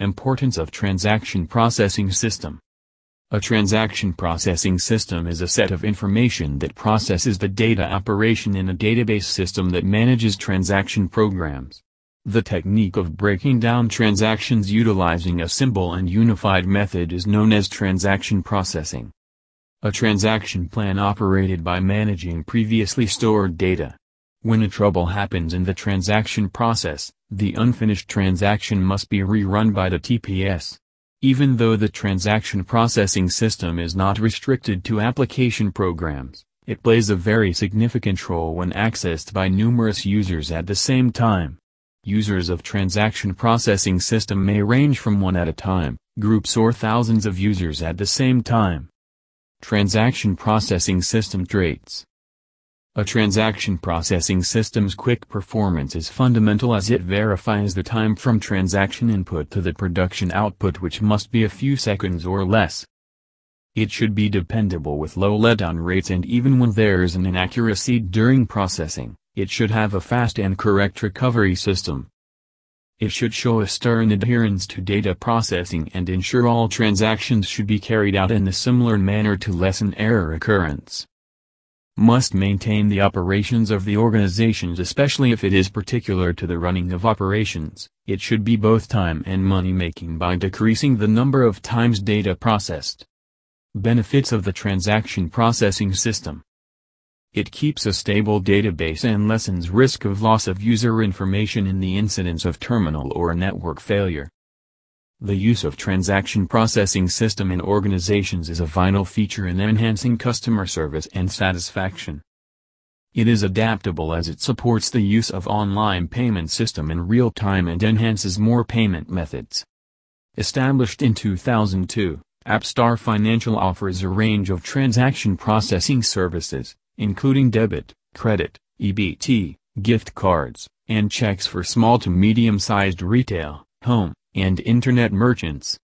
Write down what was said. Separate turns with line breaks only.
Importance of Transaction Processing System A transaction processing system is a set of information that processes the data operation in a database system that manages transaction programs. The technique of breaking down transactions utilizing a simple and unified method is known as transaction processing. A transaction plan operated by managing previously stored data. When a trouble happens in the transaction process, the unfinished transaction must be rerun by the TPS. Even though the transaction processing system is not restricted to application programs, it plays a very significant role when accessed by numerous users at the same time. Users of transaction processing system may range from one at a time, groups or thousands of users at the same time. Transaction processing system traits. A transaction processing system's quick performance is fundamental as it verifies the time from transaction input to the production output which must be a few seconds or less. It should be dependable with low letdown rates and even when there is an inaccuracy during processing, it should have a fast and correct recovery system. It should show a stern adherence to data processing and ensure all transactions should be carried out in a similar manner to lessen error occurrence. Must maintain the operations of the organizations especially if it is particular to the running of operations, it should be both time and money making by decreasing the number of times data processed. Benefits of the transaction processing system it keeps a stable database and lessens risk of loss of user information in the incidence of terminal or network failure. The use of transaction processing system in organizations is a vital feature in enhancing customer service and satisfaction. It is adaptable as it supports the use of online payment system in real time and enhances more payment methods. Established in 2002, AppStar Financial offers a range of transaction processing services, including debit, credit, EBT, gift cards, and checks for small to medium-sized retail, home, and internet merchants.